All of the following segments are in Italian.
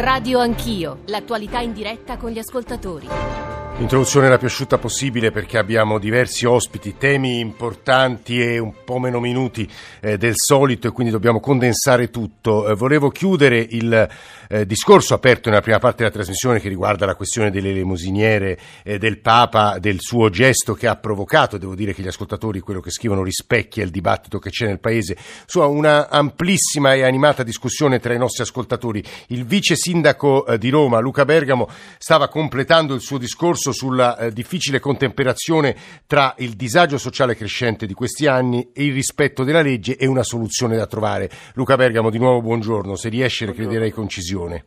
Radio Anch'io, l'attualità in diretta con gli ascoltatori. L'introduzione la più asciutta possibile perché abbiamo diversi ospiti, temi importanti e un po' meno minuti eh, del solito e quindi dobbiamo condensare tutto. Eh, volevo chiudere il eh, discorso aperto nella prima parte della trasmissione che riguarda la questione delle lemosiniere eh, del Papa, del suo gesto che ha provocato, devo dire che gli ascoltatori quello che scrivono rispecchia il dibattito che c'è nel Paese, insomma una amplissima e animata discussione tra i nostri ascoltatori. Il vice sindaco eh, di Roma, Luca Bergamo, stava completando il suo discorso sulla eh, difficile contemperazione tra il disagio sociale crescente di questi anni e il rispetto della legge e una soluzione da trovare. Luca Bergamo, di nuovo buongiorno, se riesce le chiederei concisione.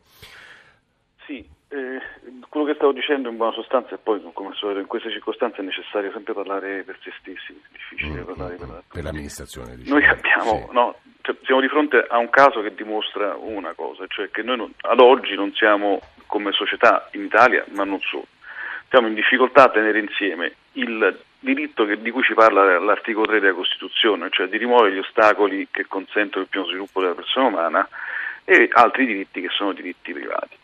Sì, eh, quello che stavo dicendo in buona sostanza e poi come al solito in queste circostanze è necessario sempre parlare per se stessi, è difficile mm, parlare per, per l'amministrazione. Diciamo. Noi abbiamo, sì. no, cioè, siamo di fronte a un caso che dimostra una cosa, cioè che noi non, ad oggi non siamo come società in Italia, ma non solo, siamo in difficoltà a tenere insieme il diritto che, di cui ci parla l'articolo 3 della Costituzione, cioè di rimuovere gli ostacoli che consentono il pieno sviluppo della persona umana e altri diritti che sono diritti privati.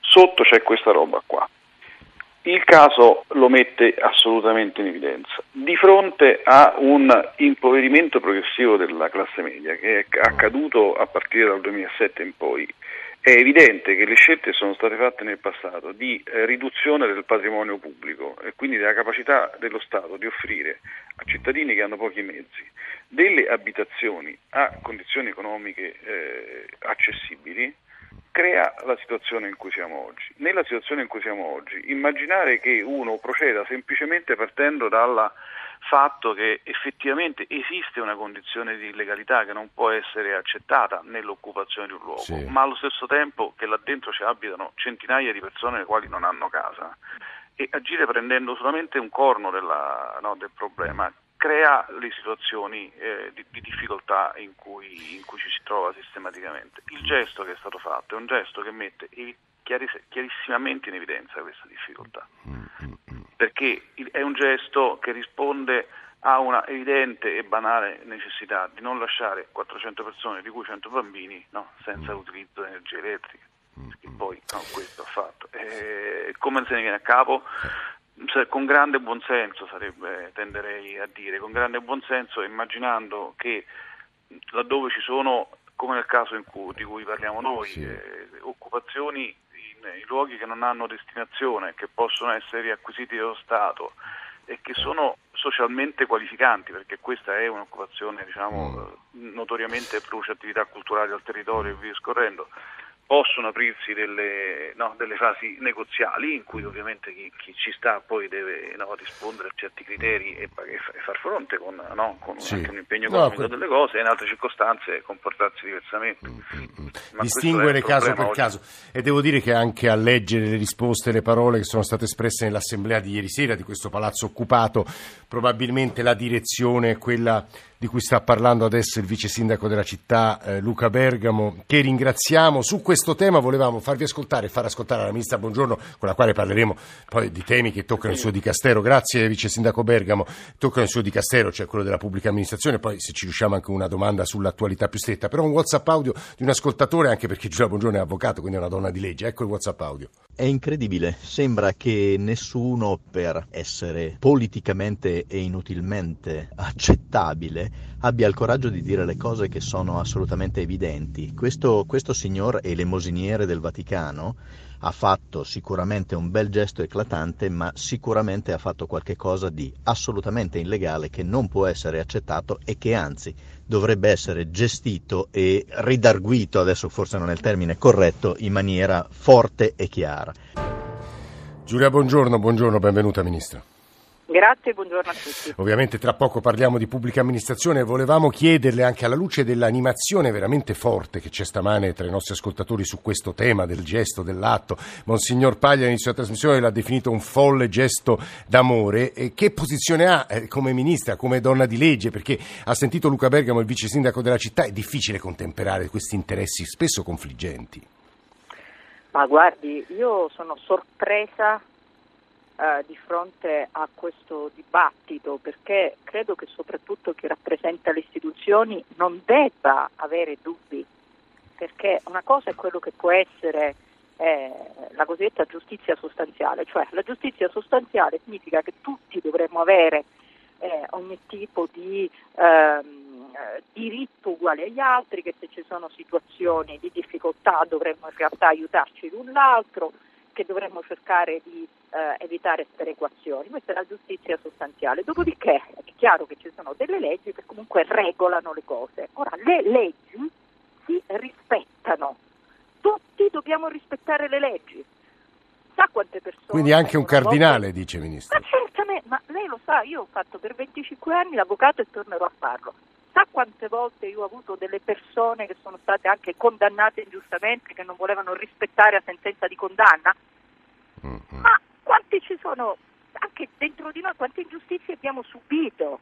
Sotto c'è questa roba qua. Il caso lo mette assolutamente in evidenza. Di fronte a un impoverimento progressivo della classe media che è accaduto a partire dal 2007 in poi, è evidente che le scelte sono state fatte nel passato di eh, riduzione del patrimonio pubblico e quindi della capacità dello Stato di offrire a cittadini che hanno pochi mezzi delle abitazioni a condizioni economiche eh, accessibili crea la situazione in cui siamo oggi. Nella situazione in cui siamo oggi, immaginare che uno proceda semplicemente partendo dalla fatto che effettivamente esiste una condizione di illegalità che non può essere accettata nell'occupazione di un luogo, sì. ma allo stesso tempo che là dentro ci abitano centinaia di persone le quali non hanno casa e agire prendendo solamente un corno della, no, del problema crea le situazioni eh, di, di, difficoltà in cui, in cui, ci si trova sistematicamente. Il gesto che è stato fatto è un gesto che mette chiarissimamente in evidenza questa difficoltà. Mm, mm, mm. Perché è un gesto che risponde a una evidente e banale necessità di non lasciare 400 persone, di cui 100 bambini, no, senza l'utilizzo di energia elettrica. Perché poi no, questo ha fatto. E come se ne viene a capo? Con grande buonsenso sarebbe, tenderei a dire, con grande buonsenso immaginando che laddove ci sono, come nel caso cui, di cui parliamo noi, sì. eh, occupazioni i luoghi che non hanno destinazione, che possono essere riacquisiti dallo Stato e che sono socialmente qualificanti, perché questa è un'occupazione diciamo, mm. notoriamente produce attività culturali al territorio e via discorrendo, possono aprirsi delle, no, delle, fasi negoziali in cui ovviamente chi, chi ci sta poi deve no, rispondere a certi criteri e, e far fronte con, no, con sì. un impegno economico que- delle cose e in altre circostanze comportarsi diversamente. Mm-hmm. Distinguere caso per oggi. caso. E devo dire che anche a leggere le risposte, le parole che sono state espresse nell'assemblea di ieri sera di questo palazzo occupato, probabilmente la direzione è quella di cui sta parlando adesso il vice sindaco della città eh, Luca Bergamo, che ringraziamo. Su questo tema volevamo farvi ascoltare e far ascoltare la ministra Buongiorno, con la quale parleremo poi di temi che toccano il suo dicastero. Grazie vice sindaco Bergamo, toccano il suo dicastero, cioè quello della pubblica amministrazione, poi se ci riusciamo anche una domanda sull'attualità più stretta. Però un WhatsApp audio di un ascoltatore, anche perché Giulia Buongiorno è avvocato, quindi è una donna di legge. Ecco il WhatsApp audio. È incredibile, sembra che nessuno per essere politicamente e inutilmente accettabile abbia il coraggio di dire le cose che sono assolutamente evidenti. Questo, questo signor elemosiniere del Vaticano ha fatto sicuramente un bel gesto eclatante, ma sicuramente ha fatto qualcosa di assolutamente illegale che non può essere accettato e che anzi dovrebbe essere gestito e ridarguito, adesso forse non è il termine corretto, in maniera forte e chiara. Giulia, buongiorno, buongiorno, benvenuta Ministro. Grazie, buongiorno a tutti. Ovviamente tra poco parliamo di pubblica amministrazione, volevamo chiederle anche alla luce dell'animazione veramente forte che c'è stamane tra i nostri ascoltatori su questo tema del gesto, dell'atto. Monsignor Paglia all'inizio della trasmissione l'ha definito un folle gesto d'amore. E che posizione ha eh, come ministra, come donna di legge? Perché ha sentito Luca Bergamo, il vice sindaco della città, è difficile contemperare questi interessi spesso confliggenti. Ma guardi, io sono sorpresa eh, di fronte a questo dibattito perché credo che soprattutto chi rappresenta le istituzioni non debba avere dubbi perché una cosa è quello che può essere eh, la cosiddetta giustizia sostanziale, cioè la giustizia sostanziale significa che tutti dovremmo avere eh, ogni tipo di ehm, diritto uguale agli altri, che se ci sono situazioni di difficoltà dovremmo in realtà aiutarci l'un l'altro, che dovremmo cercare di eh, evitare sperequazioni. Questa è la giustizia sostanziale. Dopodiché è chiaro che ci sono delle leggi che comunque regolano le cose. Ora, le leggi si rispettano. Tutti dobbiamo rispettare le leggi. Sa quante persone... Quindi anche un cardinale, volta... dice Ministro. Ma certamente, ma lei lo sa, io ho fatto per 25 anni l'avvocato e tornerò a farlo. Sa quante volte io ho avuto delle persone che sono state anche condannate ingiustamente, che non volevano rispettare la sentenza di condanna? Mm-hmm. Ma quanti ci sono, anche dentro di noi, quante ingiustizie abbiamo subito?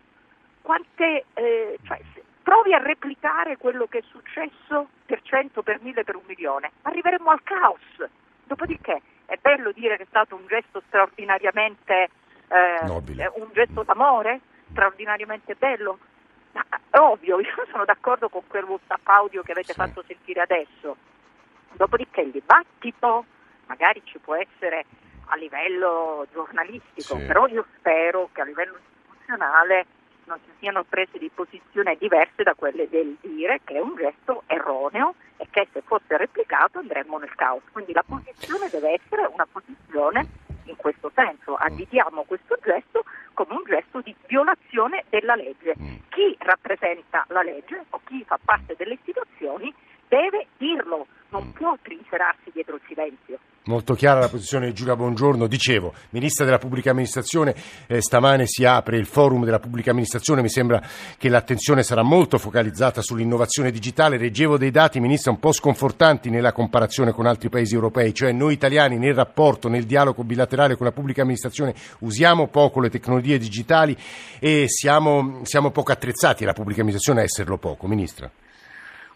Quante, eh, cioè, provi a replicare quello che è successo per cento, per mille, per un milione. Arriveremo al caos. Dopodiché è bello dire che è stato un gesto straordinariamente eh, un gesto d'amore, straordinariamente bello. Ma, ovvio, io sono d'accordo con quel WhatsApp audio che avete sì. fatto sentire adesso. Dopodiché il dibattito magari ci può essere a livello giornalistico, sì. però io spero che a livello istituzionale non ci siano prese di posizione diverse da quelle del dire che è un gesto erroneo e che se fosse replicato andremmo nel caos. Quindi la posizione deve essere una posizione in questo senso, additiamo questo gesto come un gesto di violazione della legge. Mm. Chi rappresenta la legge o chi fa parte delle istituzioni deve dirlo, non può trincerarsi dietro il silenzio. Molto chiara la posizione di Giulia Bongiorno. Dicevo, Ministra della Pubblica Amministrazione, eh, stamane si apre il forum della Pubblica Amministrazione, mi sembra che l'attenzione sarà molto focalizzata sull'innovazione digitale. Reggevo dei dati, Ministra, un po' sconfortanti nella comparazione con altri paesi europei, cioè noi italiani nel rapporto, nel dialogo bilaterale con la Pubblica Amministrazione usiamo poco le tecnologie digitali e siamo, siamo poco attrezzati, la Pubblica Amministrazione a esserlo poco. Ministra.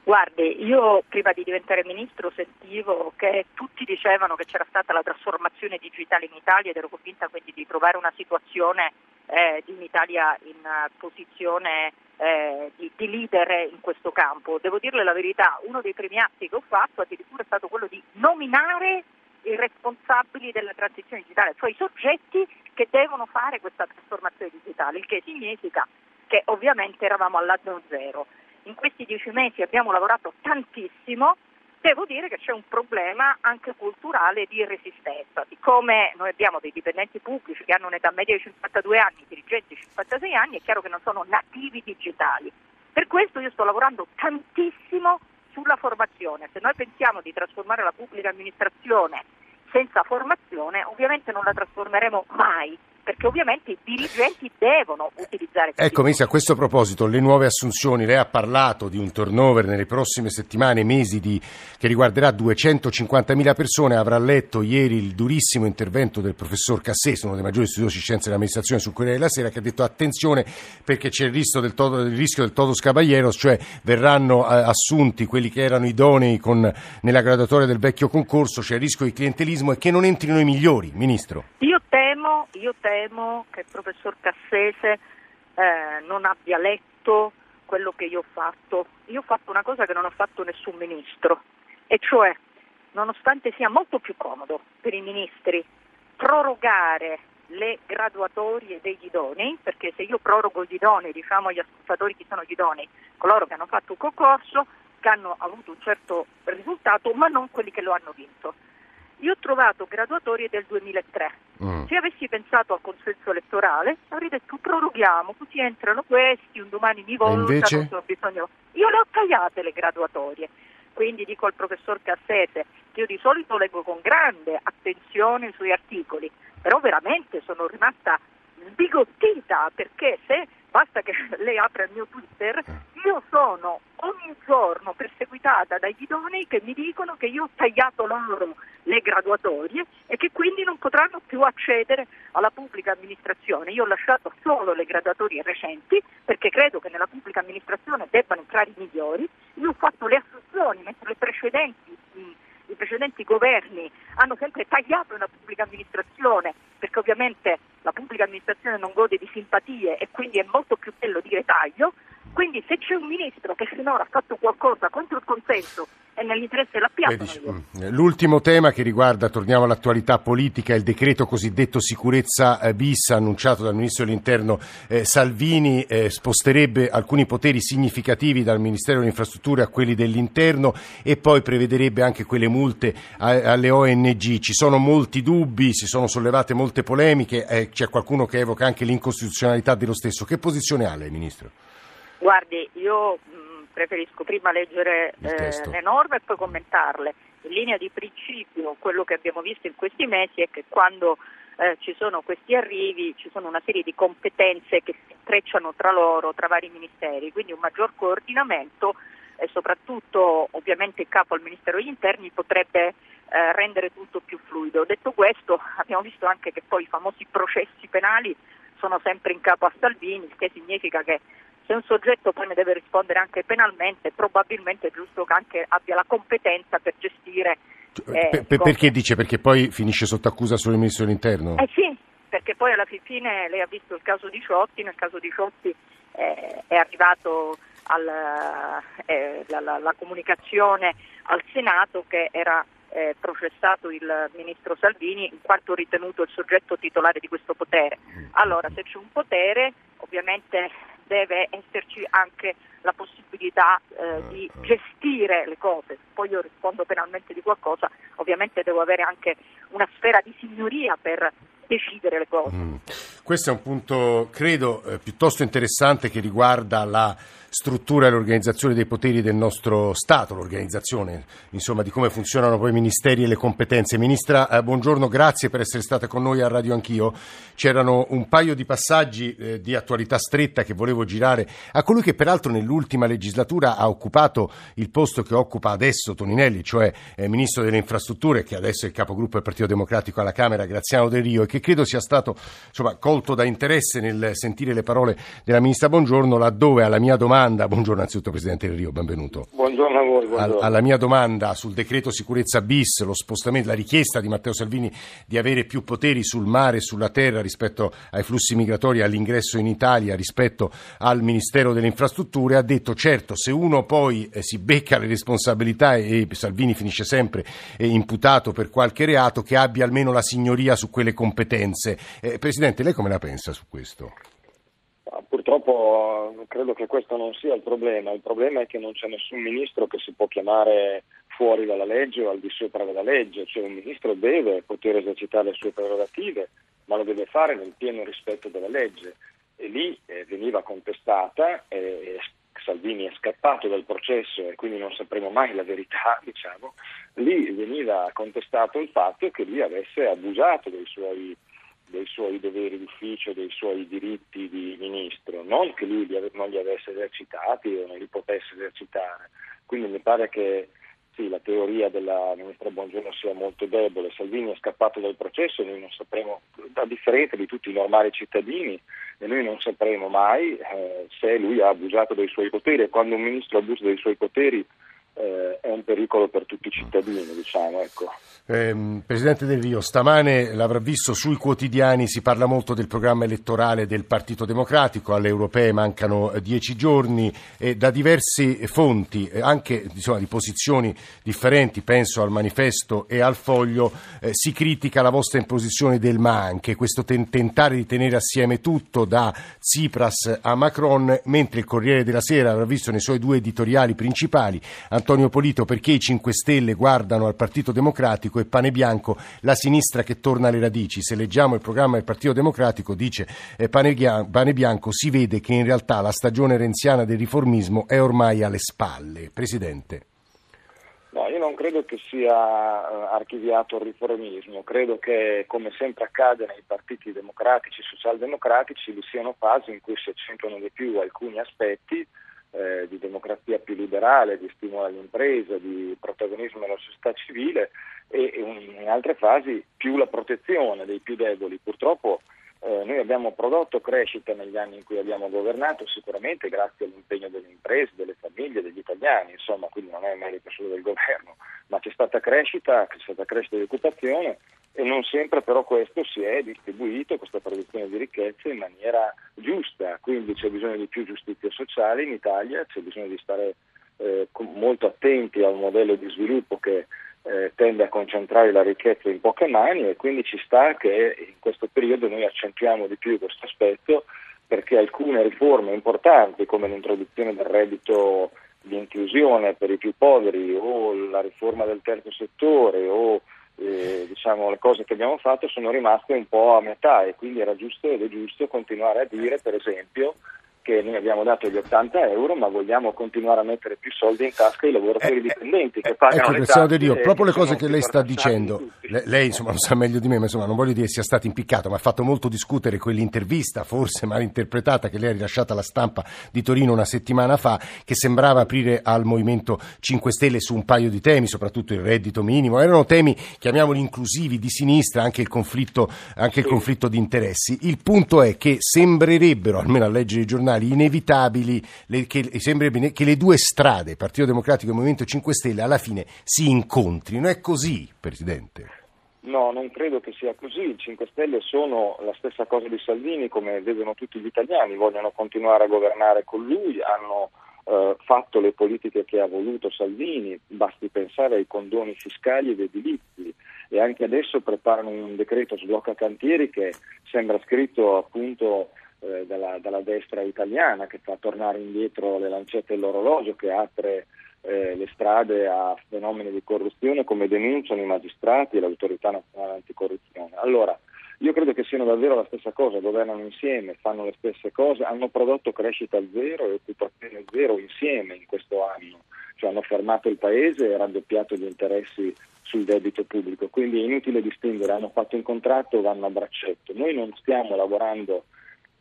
Guardi, io prima di diventare ministro sentivo che tutti dicevano che c'era stata la trasformazione digitale in Italia ed ero convinta quindi di trovare una situazione eh, di un'Italia in posizione eh, di, di, leader in questo campo. Devo dirle la verità, uno dei primi atti che ho fatto addirittura è stato quello di nominare i responsabili della transizione digitale, cioè i soggetti che devono fare questa trasformazione digitale, il che significa che ovviamente eravamo all'anno zero in questi dieci mesi abbiamo lavorato tantissimo, devo dire che c'è un problema anche culturale di resistenza. Siccome noi abbiamo dei dipendenti pubblici che hanno un'età media di 52 anni, dirigenti di 56 anni, è chiaro che non sono nativi digitali. Per questo io sto lavorando tantissimo sulla formazione. Se noi pensiamo di trasformare la pubblica amministrazione senza formazione, ovviamente non la trasformeremo mai perché ovviamente i dirigenti devono utilizzare questo. Ecco, Misi, a questo proposito, le nuove assunzioni, lei ha parlato di un turnover nelle prossime settimane mesi di, che riguarderà 250.000 persone, avrà letto ieri il durissimo intervento del professor Cassese, uno dei maggiori studiosi di scienze dell'amministrazione sul Corriere della Sera, che ha detto attenzione perché c'è il rischio del todo, il rischio del todos caballeros, cioè verranno eh, assunti quelli che erano idonei con, nella graduatoria del vecchio concorso, c'è il rischio di clientelismo e che non entrino i migliori, Ministro. Io io temo che il professor Cassese eh, non abbia letto quello che io ho fatto. Io ho fatto una cosa che non ha fatto nessun ministro, e cioè, nonostante sia molto più comodo per i ministri prorogare le graduatorie degli idonei, perché se io prorogo gli idonei, diciamo agli ascoltatori chi sono gli idonei, coloro che hanno fatto un concorso, che hanno avuto un certo risultato, ma non quelli che lo hanno vinto. Io ho trovato graduatorie del 2003. Mm. Se avessi pensato al consenso elettorale, avrei detto proroghiamo, così entrano questi, un domani mi voltano, invece... bisogno... Io le ho tagliate le graduatorie. Quindi dico al professor Cassese che io di solito leggo con grande attenzione i suoi articoli, però veramente sono rimasta sbigottita perché se basta che lei apra il mio Twitter, io sono ogni giorno perseguitata dagli idonei che mi dicono che io ho tagliato loro le graduatorie e che quindi non potranno più accedere alla pubblica amministrazione. Io ho lasciato solo le graduatorie recenti perché credo che nella pubblica amministrazione debbano entrare i migliori. Io ho fatto le assunzioni mentre le precedenti i precedenti governi hanno sempre tagliato la pubblica amministrazione perché ovviamente la pubblica amministrazione non gode di simpatie e quindi è molto più bello dire taglio. Quindi se c'è un ministro che finora ha fatto qualcosa contro il consenso nell'interesse della piazza. Mm, l'ultimo tema che riguarda, torniamo all'attualità politica, il decreto cosiddetto sicurezza eh, bis annunciato dal Ministro dell'Interno eh, Salvini eh, sposterebbe alcuni poteri significativi dal Ministero delle Infrastrutture a quelli dell'Interno e poi prevederebbe anche quelle multe a, alle ONG. Ci sono molti dubbi, si sono sollevate molte polemiche, eh, c'è qualcuno che evoca anche l'incostituzionalità dello stesso. Che posizione ha lei, Ministro? Guardi, io preferisco prima leggere eh, le norme e poi commentarle. In linea di principio, quello che abbiamo visto in questi mesi è che quando eh, ci sono questi arrivi ci sono una serie di competenze che si intrecciano tra loro, tra vari ministeri, quindi un maggior coordinamento e soprattutto ovviamente il capo al Ministero degli Interni potrebbe eh, rendere tutto più fluido. Detto questo, abbiamo visto anche che poi i famosi processi penali sono sempre in capo a Salvini, il che significa che se un soggetto poi ne deve rispondere anche penalmente, probabilmente è giusto che anche abbia la competenza per gestire. Eh, per, per, perché dice? Perché poi finisce sotto accusa solo il ministro dell'interno? Eh sì, perché poi alla fine lei ha visto il caso di Ciotti, nel caso di Ciotti eh, è arrivato al, eh, la, la, la, comunicazione al Senato che era eh, processato il ministro Salvini in quanto ritenuto il soggetto titolare di questo potere. Mm. Allora, se c'è un potere, ovviamente deve esserci anche la possibilità eh, di gestire le cose. Poi io rispondo penalmente di qualcosa, ovviamente devo avere anche una sfera di signoria per decidere le cose. Mm. Questo è un punto, credo, eh, piuttosto interessante che riguarda la struttura e l'organizzazione dei poteri del nostro Stato, l'organizzazione insomma, di come funzionano poi i ministeri e le competenze. Ministra, eh, buongiorno, grazie per essere stata con noi a Radio Anch'io. C'erano un paio di passaggi eh, di attualità stretta che volevo girare a colui che peraltro nell'ultima legislatura ha occupato il posto che occupa adesso Toninelli, cioè eh, Ministro delle Infrastrutture, che adesso è il capogruppo del Partito Democratico alla Camera, Graziano Del Rio, e che credo sia stato insomma, colto da interesse nel sentire le parole della Ministra Buongiorno, laddove alla mia domanda domanda, buongiorno anzitutto Presidente Del Rio, benvenuto. Buongiorno a voi. Buongiorno. alla mia domanda sul decreto sicurezza bis, lo spostamento, la richiesta di Matteo Salvini di avere più poteri sul mare e sulla terra rispetto ai flussi migratori all'ingresso in Italia rispetto al Ministero delle Infrastrutture, ha detto certo se uno poi eh, si becca le responsabilità e, e Salvini finisce sempre eh, imputato per qualche reato, che abbia almeno la signoria su quelle competenze. Eh, Presidente, lei come la pensa su questo? Purtroppo credo che questo non sia il problema, il problema è che non c'è nessun ministro che si può chiamare fuori dalla legge o al di sopra della legge, cioè un ministro deve poter esercitare le sue prerogative, ma lo deve fare nel pieno rispetto della legge. E lì eh, veniva contestata e Salvini è scappato dal processo e quindi non sapremo mai la verità, diciamo, lì veniva contestato il fatto che lui avesse abusato dei suoi dei suoi doveri d'ufficio, dei suoi diritti di ministro, non che lui non li avesse esercitati o non li potesse esercitare. Quindi mi pare che sì, la teoria della ministra Buongiorno sia molto debole. Salvini è scappato dal processo e noi non sapremo, a differenza di tutti i normali cittadini, e noi non sapremo mai eh, se lui ha abusato dei suoi poteri e quando un ministro abusa dei suoi poteri eh, è un pericolo per tutti i cittadini, diciamo. Ecco. Eh, Presidente Del Rio, stamane l'avrà visto sui quotidiani, si parla molto del programma elettorale del Partito Democratico, alle europee mancano eh, dieci giorni e da diverse fonti, eh, anche insomma, di posizioni differenti, penso al manifesto e al foglio, eh, si critica la vostra imposizione del ma anche, questo ten- tentare di tenere assieme tutto da Tsipras a Macron, mentre il Corriere della Sera avrà visto nei suoi due editoriali principali Polito perché i 5 Stelle guardano al Partito Democratico e Pane Bianco, la sinistra che torna alle radici. Se leggiamo il programma del Partito Democratico, dice eh, Pane, Pane Bianco, si vede che in realtà la stagione renziana del riformismo è ormai alle spalle. Presidente. No, io non credo che sia uh, archiviato il riformismo, credo che come sempre accade nei partiti democratici e socialdemocratici vi siano fasi in cui si accentuano di più alcuni aspetti eh, di democrazia più liberale, di stimolo all'impresa, di protagonismo della società civile e, e in altre fasi più la protezione dei più deboli. Purtroppo eh, noi abbiamo prodotto crescita negli anni in cui abbiamo governato, sicuramente grazie all'impegno delle imprese, delle famiglie, degli italiani, insomma, quindi non è merito solo del governo, ma c'è stata crescita, c'è stata crescita di occupazione e non sempre però questo si è distribuito, questa produzione di ricchezza in maniera giusta, quindi c'è bisogno di più giustizia sociale in Italia, c'è bisogno di stare eh, molto attenti a un modello di sviluppo che eh, tende a concentrare la ricchezza in poche mani e quindi ci sta che in questo periodo noi accentuiamo di più questo aspetto perché alcune riforme importanti come l'introduzione del reddito di inclusione per i più poveri o la riforma del terzo settore o eh, diciamo, le cose che abbiamo fatto sono rimaste un po' a metà e quindi era giusto ed è giusto continuare a dire per esempio che noi abbiamo dato gli 80 euro, ma vogliamo continuare a mettere più soldi in tasca ai lavoratori eh, dipendenti che pagano ecco, le tasse. Dio, proprio le cose che lei sta dicendo, lei, lei, insomma lo sa meglio di me, ma insomma non voglio dire sia stato impiccato, ma ha fatto molto discutere quell'intervista, forse mal interpretata, che lei ha rilasciato alla stampa di Torino una settimana fa, che sembrava aprire al Movimento 5 Stelle su un paio di temi, soprattutto il reddito minimo, erano temi, chiamiamoli inclusivi, di sinistra, anche il conflitto, anche il conflitto di interessi. Il punto è che sembrerebbero, almeno a leggere i giornali, segnali inevitabili le, che, che le due strade, Partito Democratico e Movimento 5 Stelle, alla fine si incontrino. È così, Presidente? No, non credo che sia così. I 5 Stelle sono la stessa cosa di Salvini, come vedono tutti gli italiani, vogliono continuare a governare con lui, hanno eh, fatto le politiche che ha voluto Salvini, basti pensare ai condoni fiscali ed edilizi e anche adesso preparano un decreto sblocca cantieri che sembra scritto appunto eh, dalla, dalla, destra italiana che fa tornare indietro le lancette dell'orologio, che apre eh, le strade a fenomeni di corruzione come denunciano i magistrati e l'autorità nazionale anticorruzione. Allora, io credo che siano davvero la stessa cosa, governano insieme, fanno le stesse cose, hanno prodotto crescita zero e occupazione zero insieme in questo anno, cioè hanno fermato il paese e raddoppiato gli interessi sul debito pubblico, quindi è inutile distinguere, hanno fatto un contratto vanno a braccetto. Noi non stiamo lavorando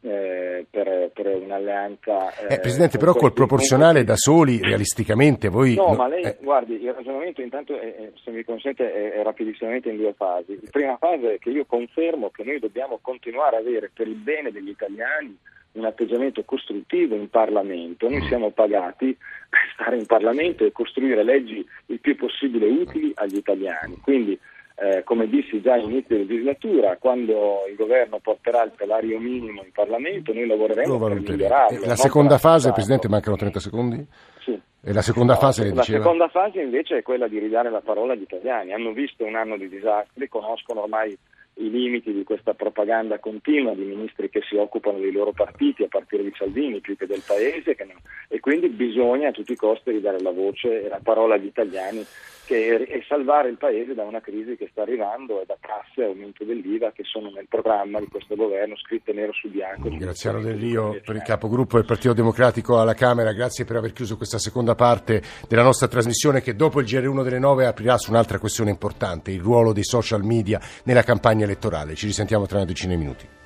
eh, per, per, un'alleanza. Eh, Presidente, però col proporzionale da soli, realisticamente, voi... No, no ma lei, eh. guardi, il ragionamento intanto, è, se mi consente, è, è, rapidissimamente in due fasi. La prima fase è che io confermo che noi dobbiamo continuare ad avere per il bene degli italiani un atteggiamento costruttivo in Parlamento. Noi siamo pagati per stare in Parlamento e costruire leggi il più possibile utili agli italiani. Quindi eh, come dissi già all'inizio legislatura, quando il governo porterà il salario minimo in Parlamento, noi lavoreremo per migliorarlo. La seconda fase, Presidente, mancano 30 secondi? Sì. E la seconda no, fase, la diceva? seconda fase invece è quella di ridare la parola agli italiani. Hanno visto un anno di disastri, conoscono ormai i limiti di questa propaganda continua di ministri che si occupano dei loro partiti, a partire di Salvini più che del Paese, che non... e quindi bisogna a tutti i costi ridare la voce e la parola agli italiani e salvare il Paese da una crisi che sta arrivando e da tasse e aumento dell'IVA che sono nel programma di questo governo scritte nero su bianco. Graziano Del Rio per il capogruppo del Partito Democratico alla Camera, grazie per aver chiuso questa seconda parte della nostra trasmissione che dopo il GR1 delle 9 aprirà su un'altra questione importante, il ruolo dei social media nella campagna elettorale. Ci risentiamo tra una decina di minuti.